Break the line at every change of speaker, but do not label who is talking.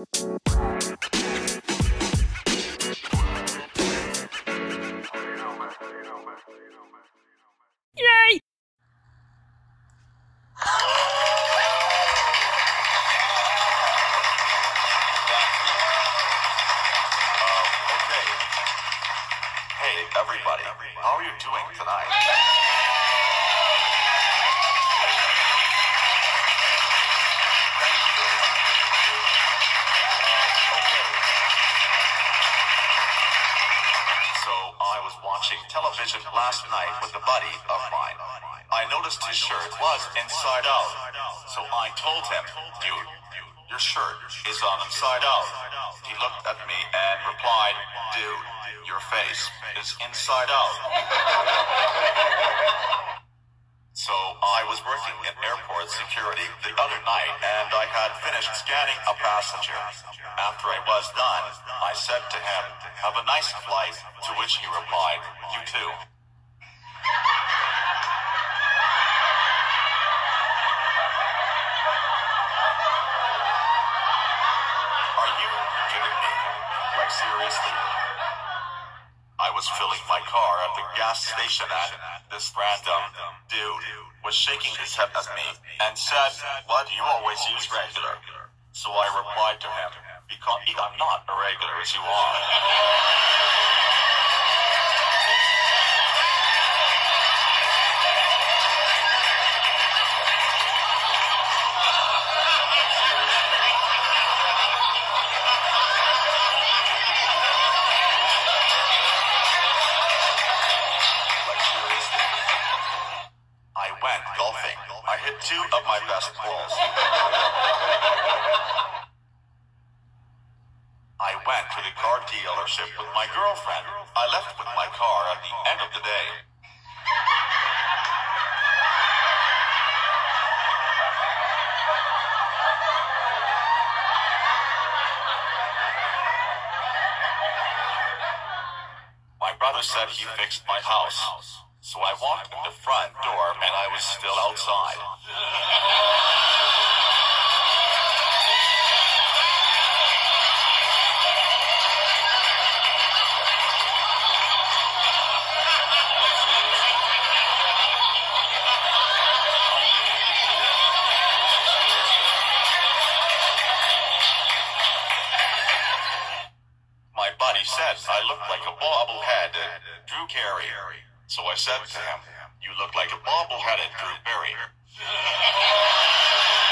Yay!
Hey, everybody. How are you doing tonight? Watching television last night with a buddy of mine. I noticed his shirt was inside out. So I told him, dude, your shirt is on inside out. He looked at me and replied, dude, your face is inside out. So I was working in airport security the other night and I had finished scanning a passenger. After I was done, I said to him, have a nice flight, to which he replied, you too. Are you kidding me? Like seriously? I was filling my car at the gas station and this random dude was shaking his head at me and said, Why do you always use regular? So I replied to him, Because I'm not a regular as you are. Hit two of my best balls. I went to the car dealership with my girlfriend. I left with my car at the end of the day. My brother said he fixed my house. So I walked in the front door and I was still outside. My buddy said I looked like a bobbleheaded Drew Carey. So I said to him, You look like a bobbleheaded Drew Berry.